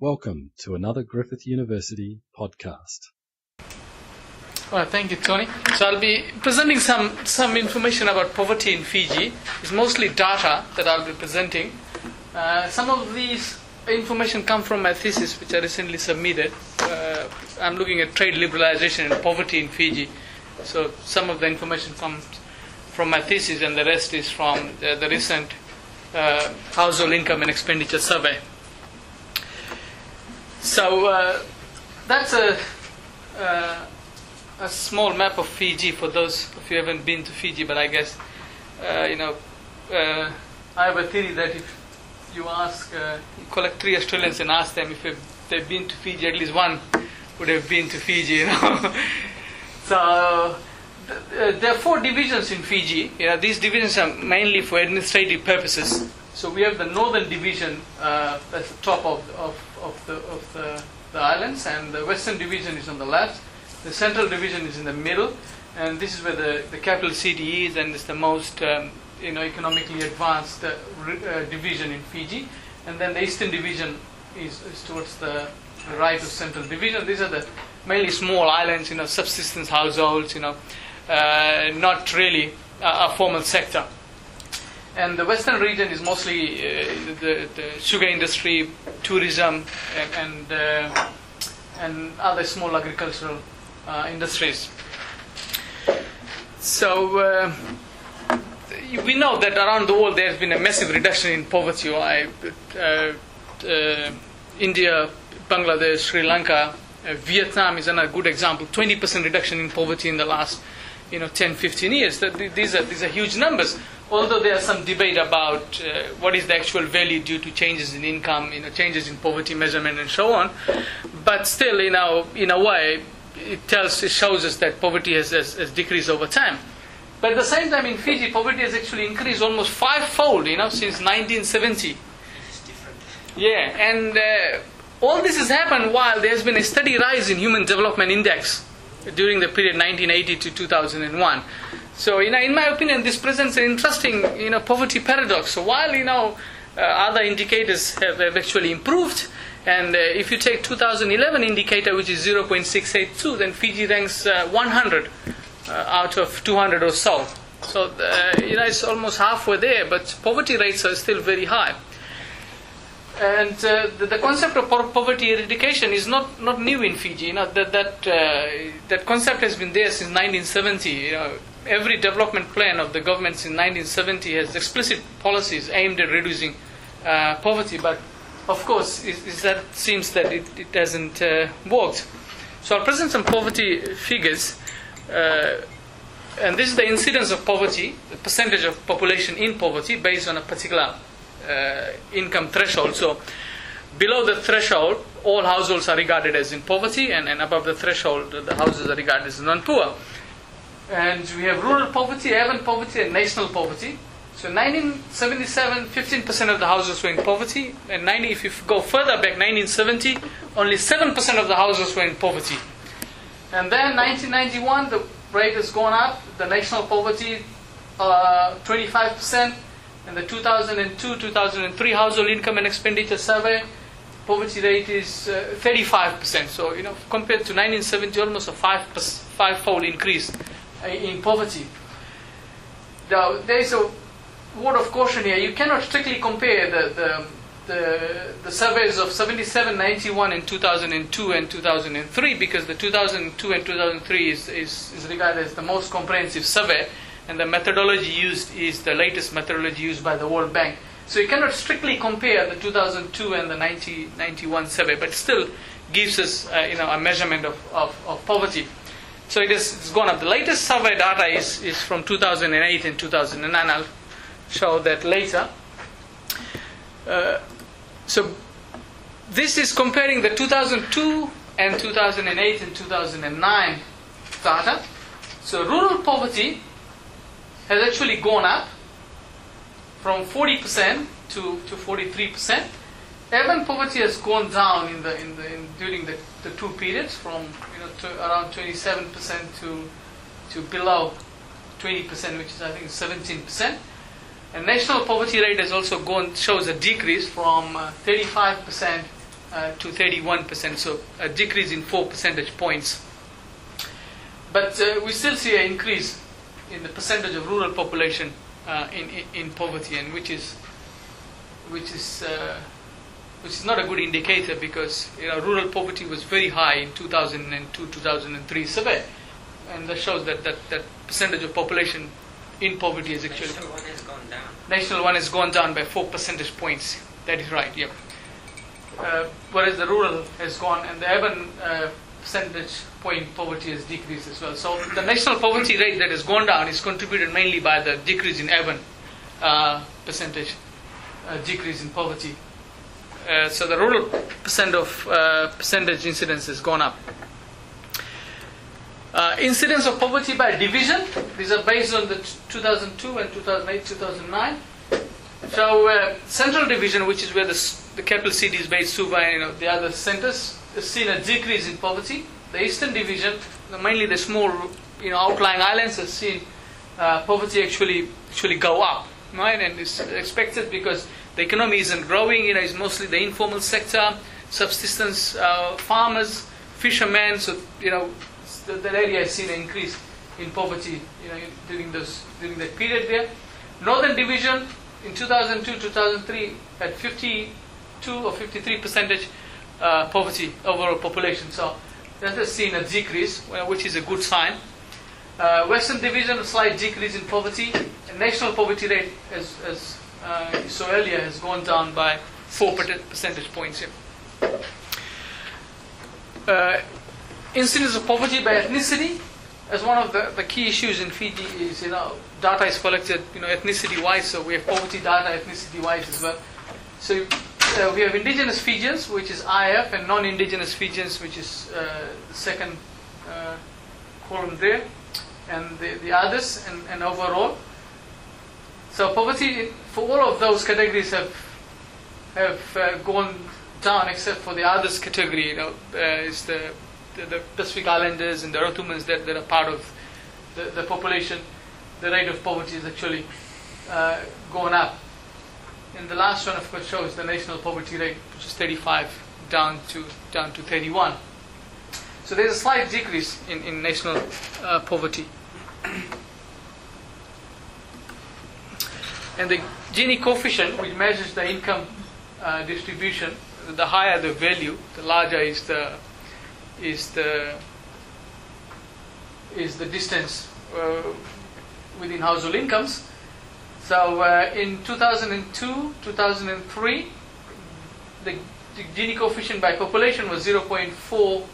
Welcome to another Griffith University podcast. Well, thank you, Tony. So I'll be presenting some, some information about poverty in Fiji. It's mostly data that I'll be presenting. Uh, some of these information come from my thesis, which I recently submitted. Uh, I'm looking at trade liberalization and poverty in Fiji. So some of the information comes from my thesis, and the rest is from the, the recent uh, household income and expenditure survey. So uh, that's a, uh, a small map of Fiji for those of you who haven't been to Fiji, but I guess, uh, you know, uh, I have a theory that if you ask, uh, you collect three Australians and ask them if they've been to Fiji, at least one would have been to Fiji, you know. so th- there are four divisions in Fiji. You know, these divisions are mainly for administrative purposes. So we have the northern division uh, at the top of, of, of, the, of the, the islands, and the western division is on the left. The central division is in the middle, and this is where the, the capital city is, and it's the most um, you know economically advanced uh, uh, division in Fiji. And then the eastern division is, is towards the right of central division. These are the mainly small islands, you know, subsistence households, you know, uh, not really a formal sector. And the western region is mostly uh, the, the, sugar industry, tourism, and and, uh, other small agricultural uh, industries. So uh, we know that around the world there has been a massive reduction in poverty. I, uh, uh, India, Bangladesh, Sri Lanka, Vietnam is another good example. 20% reduction in poverty in the last you know 10 15 years. These are these are huge numbers. Although there is some debate about uh, what is the actual value due to changes in income you know changes in poverty measurement and so on. But still you know in a way it tells it shows us that poverty has, has, has decreased over time. But at the same time in Fiji poverty has actually increased almost fivefold you know since 1970 yeah and uh, all this has happened while there has been a steady rise in human development index during the period 1980 to 2001. So, you know, in my opinion, this presents an interesting, you know, poverty paradox. So, while you know uh, other indicators have, have, actually improved, and uh, if you take 2011 indicator, which is 0.682, then Fiji ranks uh, 100 uh, out of 200 or so. So, uh, you know, it's almost halfway there, but poverty rates are still very high. And uh, the, the, concept of poverty eradication is not, not new in Fiji. You know, that, that, uh, that concept has been there since 1970. You know, every development plan of the government since 1970 has explicit policies aimed at reducing uh, poverty. But of course, it, it that seems that it, it hasn't uh, worked. So I'll present some poverty figures. Uh, and this is the incidence of poverty, the percentage of population in poverty based on a particular income threshold. So below the threshold, all households are regarded as in poverty, and, and above the threshold, the houses are regarded as non-poor. And we have rural poverty, urban poverty, and national poverty. So 1977, 15% of the houses were in poverty, and 90, if you go further back, 1970, only 7% of the houses were in poverty. And then 1991, the rate has gone up. The national poverty, uh, 25% in the 2002-2003 household income and expenditure survey, poverty rate is uh, 35%. So, you know, compared to 1970, almost a five five-fold increase uh, in poverty. Now, there is a word of caution here. You cannot strictly compare the, the, the, the surveys of 77, 91, and 2002 and 2003 because the 2002 and 2003 is, is, is regarded as the most comprehensive survey and the methodology used is the latest methodology used by the World Bank. So you cannot strictly compare the 2002 and the 1991 survey, but still gives us uh, you know a measurement of, of, of poverty. So it it's gone up. The latest survey data is, is from 2008 and 2009. I'll show that later. Uh, so this is comparing the 2002 and 2008 and 2009 data. So rural poverty has actually gone up from 40% to, to 43%. Urban poverty has gone down in the, in the, in, during the, the two periods from you know, to around 27% to, to below 20%, which is I think 17%. And national poverty rate has also gone shows a decrease from uh, 35% uh, to 31%, so a decrease in 4 percentage points. But uh, we still see an increase in the percentage of rural population uh, in, in, in poverty, and which is which is uh, which is not a good indicator because you know rural poverty was very high in 2002 2003 survey, and that shows that that, that percentage of population in poverty is actually National one has gone down. national one has gone down by four percentage points. That is right. Yep. Uh, whereas the rural has gone, and the urban percentage point poverty has decreased as well. So the national poverty rate that has gone down is contributed mainly by the decrease in urban uh, percentage uh, decrease in poverty. Uh, so the rural percent of uh, percentage incidence has gone up. Uh, incidence of poverty by division. These are based on the t- 2002 and 2008, 2009. So uh, central division, which is where the, the capital city is based, Suva and you know, the other centers, seen a decrease in poverty. The eastern division, mainly the small you know, outlying islands, has seen uh, poverty actually actually go up, right? And it's expected because the economy isn't growing. You know, it's mostly the informal sector, subsistence uh, farmers, fishermen. So you know, that area has seen an increase in poverty. You know, during those during that period there. Northern division in 2002 2003 at 52 or 53 percentage uh, poverty overall population. So that has seen a decrease, which is a good sign. Uh, Western Division, a slight decrease in poverty. And national poverty rate, as, as uh, you saw earlier, has gone down by 4 percentage points here. Uh, incidence of poverty by ethnicity, as one of the, the key issues in Fiji is, you know, data is collected, you know, ethnicity-wise, so we have poverty data ethnicity-wise as well. So uh, we have indigenous Fijians, which is IF, and non-indigenous Fijians, which is uh, the second uh, column there and the, the others and, and overall. So poverty for all of those categories have have uh, gone down except for the others category. You know, uh, is the, the the Pacific Islanders and the Rotumans that, that are part of the, the population. The rate of poverty is actually uh, gone up. And the last one, of course, shows the national poverty rate, which is 35 down to down to 31. So there's a slight decrease in, in national uh, poverty. And the Gini coefficient, which measures the income uh, distribution, the higher the value, the larger is the is the is the distance uh, within household incomes. So uh, in 2002, 2003, the, Gini coefficient by population was 0.4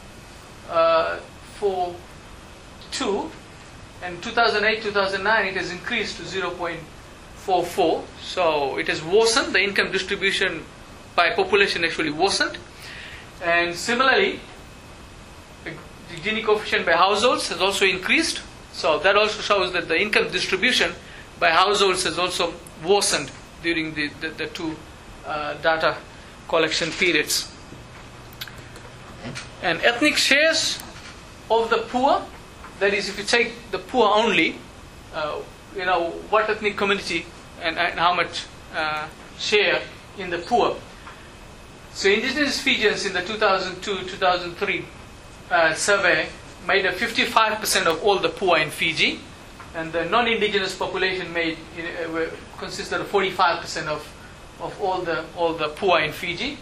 uh, and 2008 2009 it has increased to 0.44 so it has worsened the income distribution by population actually worsened. And similarly the the Gini coefficient by households has also increased. So that also shows that the income distribution by households has also worsened during the, the, the two uh, data collection periods and ethnic shares of the poor, that is, if you take the poor only, uh, you know, what ethnic community and, and how much uh, share in the poor. So, indigenous Fijians in the 2002-2003 uh, survey made up 55% of all the poor in Fiji, and the non-indigenous population made uh, consisted of 45% of, of all the all the poor in Fiji.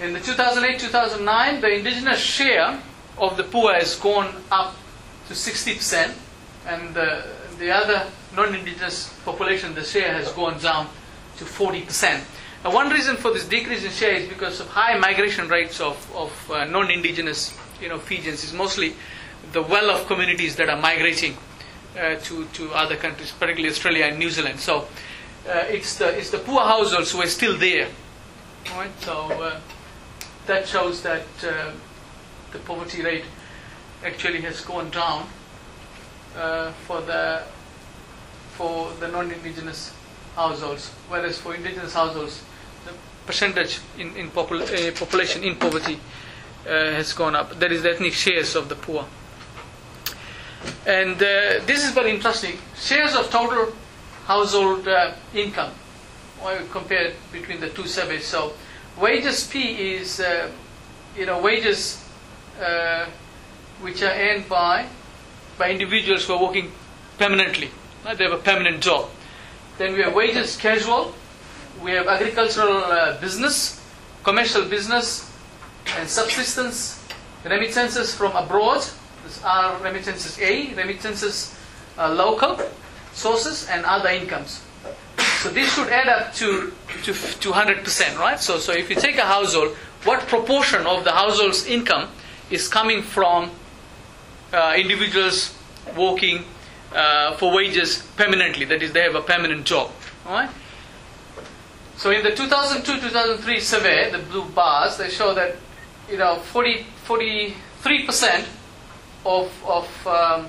In the 2008-2009, the indigenous share of the poor has gone up to 60%, and the, the other non-indigenous population, the share has gone down to 40%. Now, one reason for this decrease in share is because of high migration rates of, of uh, non-indigenous, you know, Fijians. Is mostly the well-off communities that are migrating uh, to to other countries, particularly Australia and New Zealand. So, uh, it's the it's the poor households who are still there. So uh, that shows that the poverty rate actually has gone down for the for the non-indigenous households, whereas for indigenous households, the percentage in, in popul- uh, population in poverty uh, has gone up. That is the ethnic shares of the poor. And uh, this is very interesting. Shares of total household uh, income. Well, compared between the two surveys. So, wages P is, uh, you know, wages uh, which are earned by by individuals who are working permanently. Right? They have a permanent job. Then we have wages casual. We have agricultural uh, business, commercial business, and subsistence remittances from abroad. These are remittances A, remittances uh, local sources, and other incomes. So this should add up to, to, to 100%, right? So, so if you take a household, what proportion of the household's income is coming from uh, individuals working uh, for wages permanently? That is, they have a permanent job, right? So in the 2002-2003 survey, the blue bars, they show that you know 40, 43% of, of um,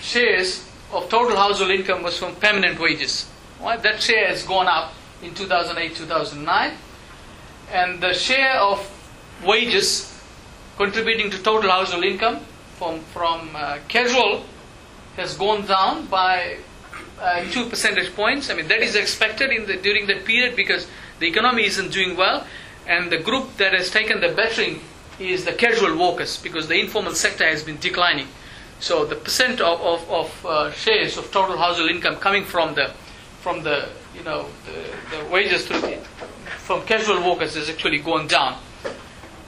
shares of total household income was from permanent wages. Right? That share has gone up in 2008-2009, and the share of wages contributing to total household income from from uh, casual has gone down by uh, two percentage points. I mean that is expected in the during that period because the economy isn't doing well, and the group that has taken the bettering is the casual workers because the informal sector has been declining. So the percent of, of, of uh, shares of total household income coming from the from the you know the, the wages through the, from casual workers has actually gone down,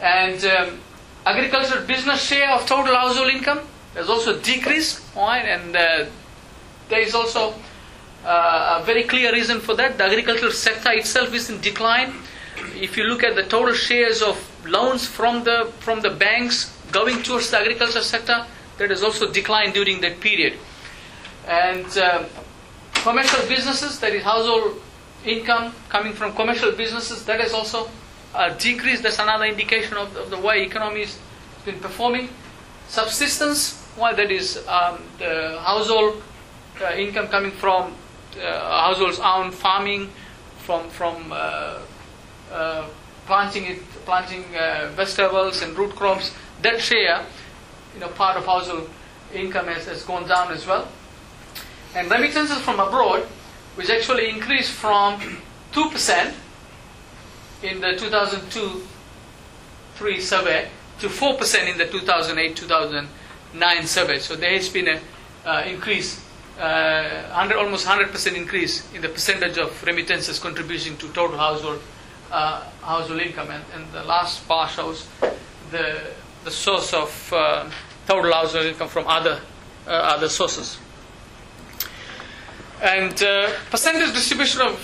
and um, agricultural business share of total household income has also decreased. Right, and uh, there is also uh, a very clear reason for that. The agricultural sector itself is in decline. If you look at the total shares of loans from the from the banks going towards the agriculture sector, that has also declined during that period. And uh, commercial businesses, that is household income coming from commercial businesses, that has also uh, decreased. That's another indication of, of the way economy has been performing. Subsistence, well, that is um, the household uh, income coming from uh, households' own farming, from from uh, uh, planting it, planting uh, vegetables and root crops. That share, you know, part of household income has, has gone down as well. And remittances from abroad, which actually increased from two percent in the 2002-3 survey to four percent in the 2008-2009 survey. So there has been an uh, increase uh, 100, almost 100% increase in the percentage of remittances contributing to total household uh, household income. And, the last bar shows the the source of uh, total household income from other uh, other sources. And uh, percentage distribution of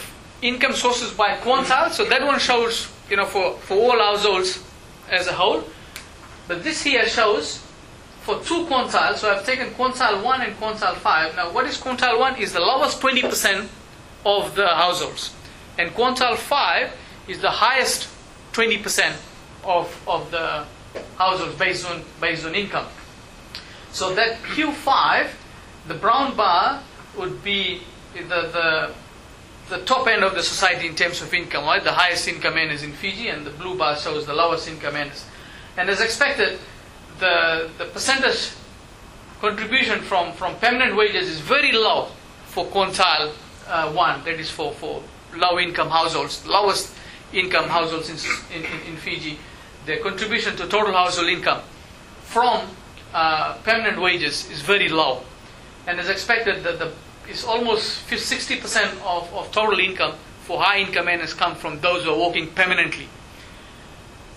income sources by quantile. So that one shows you know for, for all households as a whole. But this here shows for two quantiles, so I've taken quantile 1 and quantile 5. Now, what is quantile 1? Is the lowest 20% of the households. And quantile 5 is the highest 20% of, of the households based on, based on income. So that Q5, the brown bar, would be the, the, the top end of the society in terms of income, right? The highest income earners in Fiji, and the blue bar shows the lowest income earners. And as expected, the, the percentage contribution from, from permanent wages is very low for quantile uh, 1, that is for, for low income households, lowest income households in, in, in Fiji. The contribution to total household income from uh, permanent wages is very low. And as expected, that the, it's almost 60% of, of total income for high income earners come from those who are working permanently.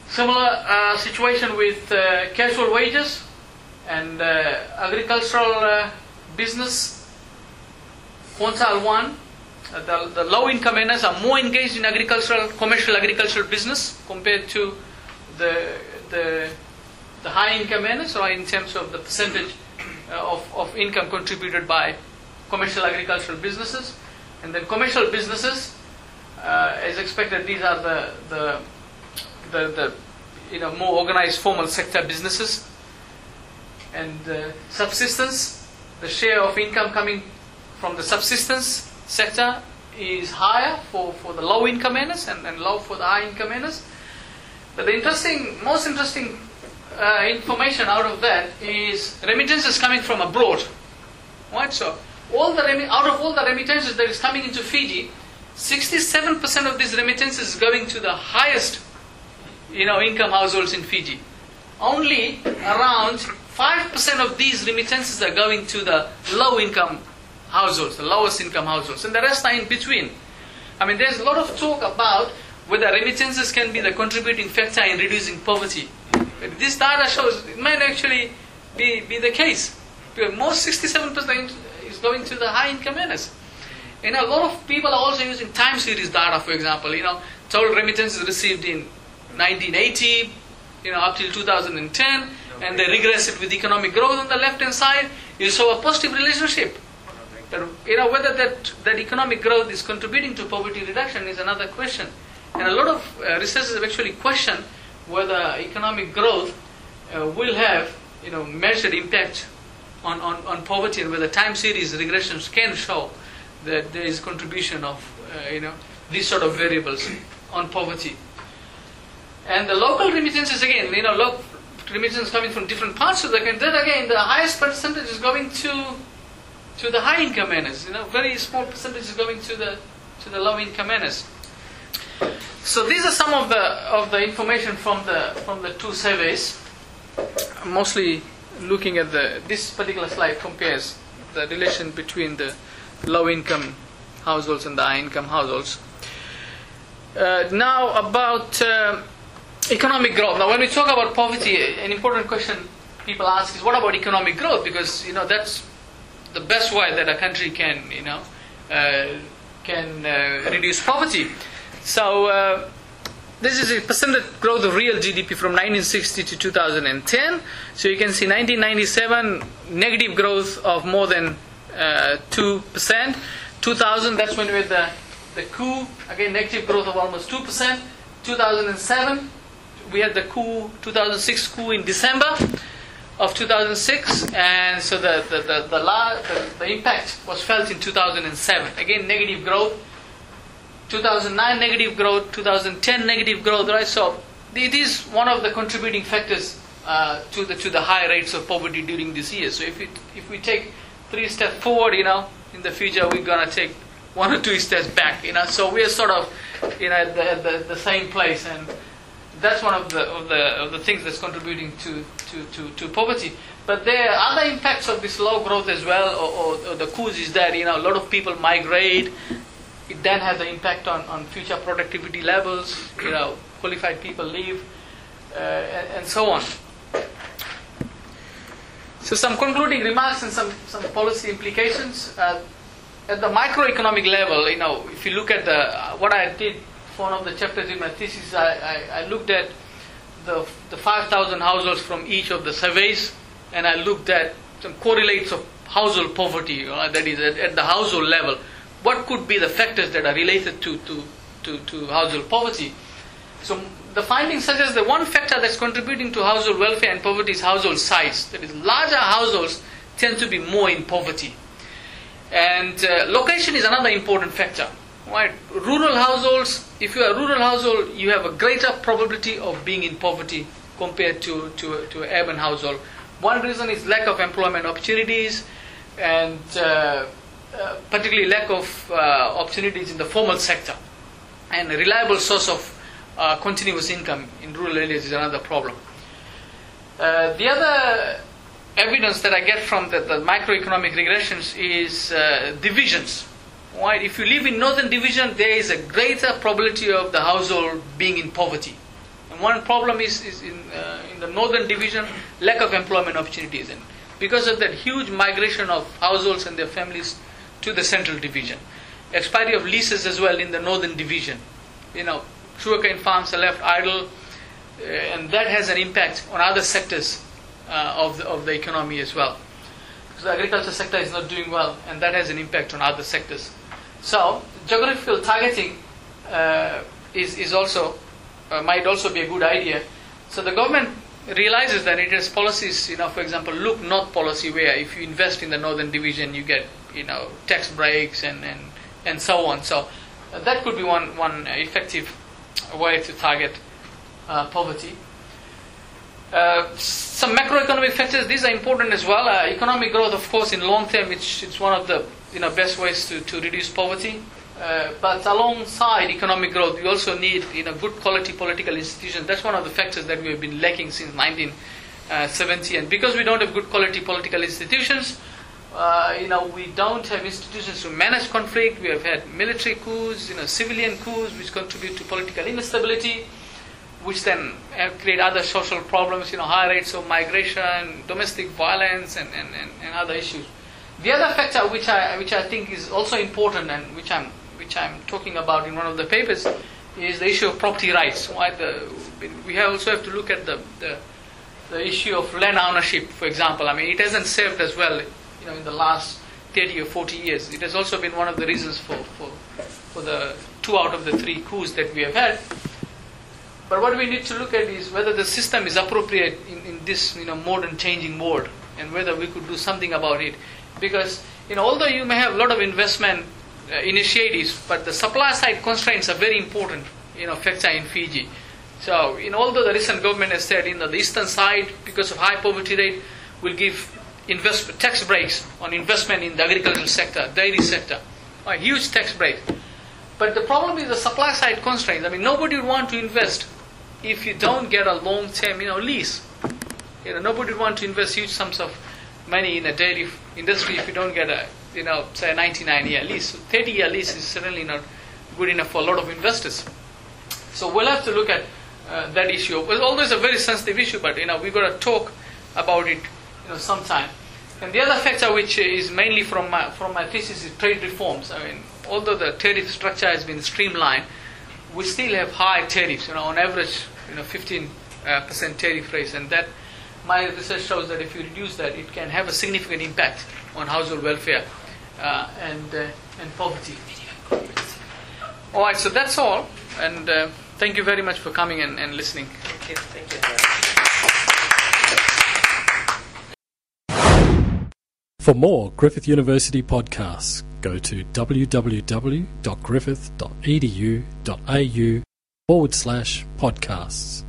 Similar uh, situation with uh, casual wages and uh, agricultural uh, business. Quantile 1, uh, the, the low income earners are more engaged in agricultural, commercial agricultural business compared to the, the, the high income earners, or in terms of the percentage uh, of, of income contributed by commercial agricultural businesses. And then commercial businesses, as expected, these are the, the the, the you know more organized formal sector businesses and uh, subsistence the share of income coming from the subsistence sector is higher for, for the low income earners and, and low for the high income earners. But the interesting most interesting uh, information out of that is remittances coming from abroad. Right? So all the remi- out of all the remittances that is coming into Fiji 67% of these remittances is going to the highest you know, income households in Fiji. Only around 5% of these remittances are going to the low income households, the lowest income households, and the rest are in between. I mean, there's a lot of talk about whether remittances can be the contributing factor in reducing poverty. But this data shows it might actually be, be the case. Because most 67% is going to the high income earners. And a lot of people are also using time series data, for example. You know, total remittances received in 1980, you know, up till 2010, and they regress it with economic growth on the left hand side. You saw a positive relationship. You know whether that, that economic growth is contributing to poverty reduction is another question. And a lot of uh, researchers have actually questioned whether economic growth uh, will have you know measured impact on, on, on poverty and whether time series regressions can show that there is contribution of uh, you know these sort of variables on poverty. And the local remittances again, you know, local remittances coming from different parts of the country. Then again, the highest percentage is going to to the high income earners. You know, very small percentage is going to the to the low income earners. So these are some of the of the information from the from the two surveys. Mostly looking at the this particular slide compares the relation between the low income households and the high income households. Uh, now about uh, economic growth. Now when we talk about poverty, an important question people ask is what about economic growth? Because you know that's the best way that a country can you know uh, can uh, reduce poverty. So uh, this is a percentage growth of real GDP from 1960 to 2010. So you can see 1997 negative growth of more than uh, two percent. 2000 that's when we had the the coup again negative growth of almost two percent. 2007 we had the coup 2006 coup in December of 2006 and so the the the, the, la, the, the impact was felt in 2007 again negative growth. 2009 negative growth. 2010 negative growth right? So it is one of the contributing factors uh, to the to the high rates of poverty during this year. So if we if we take three steps forward you know in the future we're going to take one or two steps back you know? So we're sort of you know at the, the, the same place and that's one of the of the of the things that's contributing to, to, to, to poverty. But there are other impacts of this low growth as well, or, or, or, the cause is that you know a lot of people migrate. It then has an impact on, on future productivity levels. You know, qualified people leave, uh, and, and so on. So some concluding remarks and some, some policy implications. Uh, at the microeconomic level, you know, if you look at the what I did one of the chapters in my thesis, I, I, I looked at the, the 5,000 households from each of the surveys, and I looked at some correlates of household poverty, that is, at, at, the household level. What could be the factors that are related to, to, to, to household poverty? So the findings suggest that one factor that's contributing to household welfare and poverty is household size. That is, larger households tend to be more in poverty. And uh, location is another important factor. Right? Rural households, if you are a rural household, you have a greater probability of being in poverty compared to, to, to an urban household. One reason is lack of employment opportunities and uh, uh, particularly lack of uh, opportunities in the formal sector. And a reliable source of uh, continuous income in rural areas is another problem. Uh, the other evidence that I get from the, the microeconomic regressions is uh, divisions Right? If you live in northern division, there is a greater probability of the household being in poverty. And one problem is, is in, uh, in the northern division, lack of employment opportunities. And because of that huge migration of households and their families to the central division. Expiry of leases as well in the northern division. You know, sugarcane farms are left idle, uh, and that has an impact on other sectors uh, of, the, of the economy as well. Because the agriculture sector is not doing well, and that has an impact on other sectors. So geographical targeting uh, is, is also uh, might also be a good idea. So the government realizes that it has policies, you know, for example, look north policy where if you invest in the northern division, you get you know tax breaks and and, and so on. So uh, that could be one one effective way to target uh, poverty. Uh, some macroeconomic factors, these are important as well. Uh, economic growth, of course, in long term, it's, it's one of the you know, best ways to, to reduce poverty. Uh, but alongside economic growth, we also need you know, good quality political institutions. That's one of the factors that we have been lacking since 1970. And because we don't have good quality political institutions, uh, you know, we don't have institutions to manage conflict. We have had military coups, you know, civilian coups, which contribute to political instability, which then uh, create other social problems, you know, high rates of migration, domestic violence, and, and, and, and other issues. The other factor which I, which I think is also important and which I'm, which I'm talking about in one of the papers is the issue of property rights. Why the, we also have to look at the, the, the issue of land ownership, for example. I mean, it hasn't served as well you know, in the last 30 or 40 years. It has also been one of the reasons for, for, for the two out of the three coups that we have had. But what we need to look at is whether the system is appropriate in, in this you know, modern changing world and whether we could do something about it. Because you know, although you may have a lot of investment uh, initiatives, but the supply side constraints are very important you know, factor in Fiji. So, you know, although the recent government has said, you know, the eastern side, because of high poverty rate, will give invest, tax breaks on investment in the agricultural sector, dairy sector, a huge tax break. But the problem is the supply side constraints. I mean, nobody would want to invest if you don't get a long-term, you know, lease. You know, nobody would want to invest huge sums of money in a dairy industry if you don't get a, you know, say a 99-year lease. So 30-year lease is certainly not good enough for a lot of investors. So we'll have to look at uh, that issue. It's always a very sensitive issue, but you know, we've got to talk about it, you know, sometime. And the other factor, which is mainly from my, from my thesis, is trade reforms. I mean, although the tariff structure has been streamlined, we still have high tariffs. You know, on average, you know, 15 uh, percent tariff rates, and that my research shows that if you reduce that, it can have a significant impact on household welfare uh, and uh, and poverty. All right, so that's all, and uh, thank you very much for coming and, and listening. Thank you. Thank you. For more Griffith University podcasts, go to www.griffith.edu.au forward slash podcasts.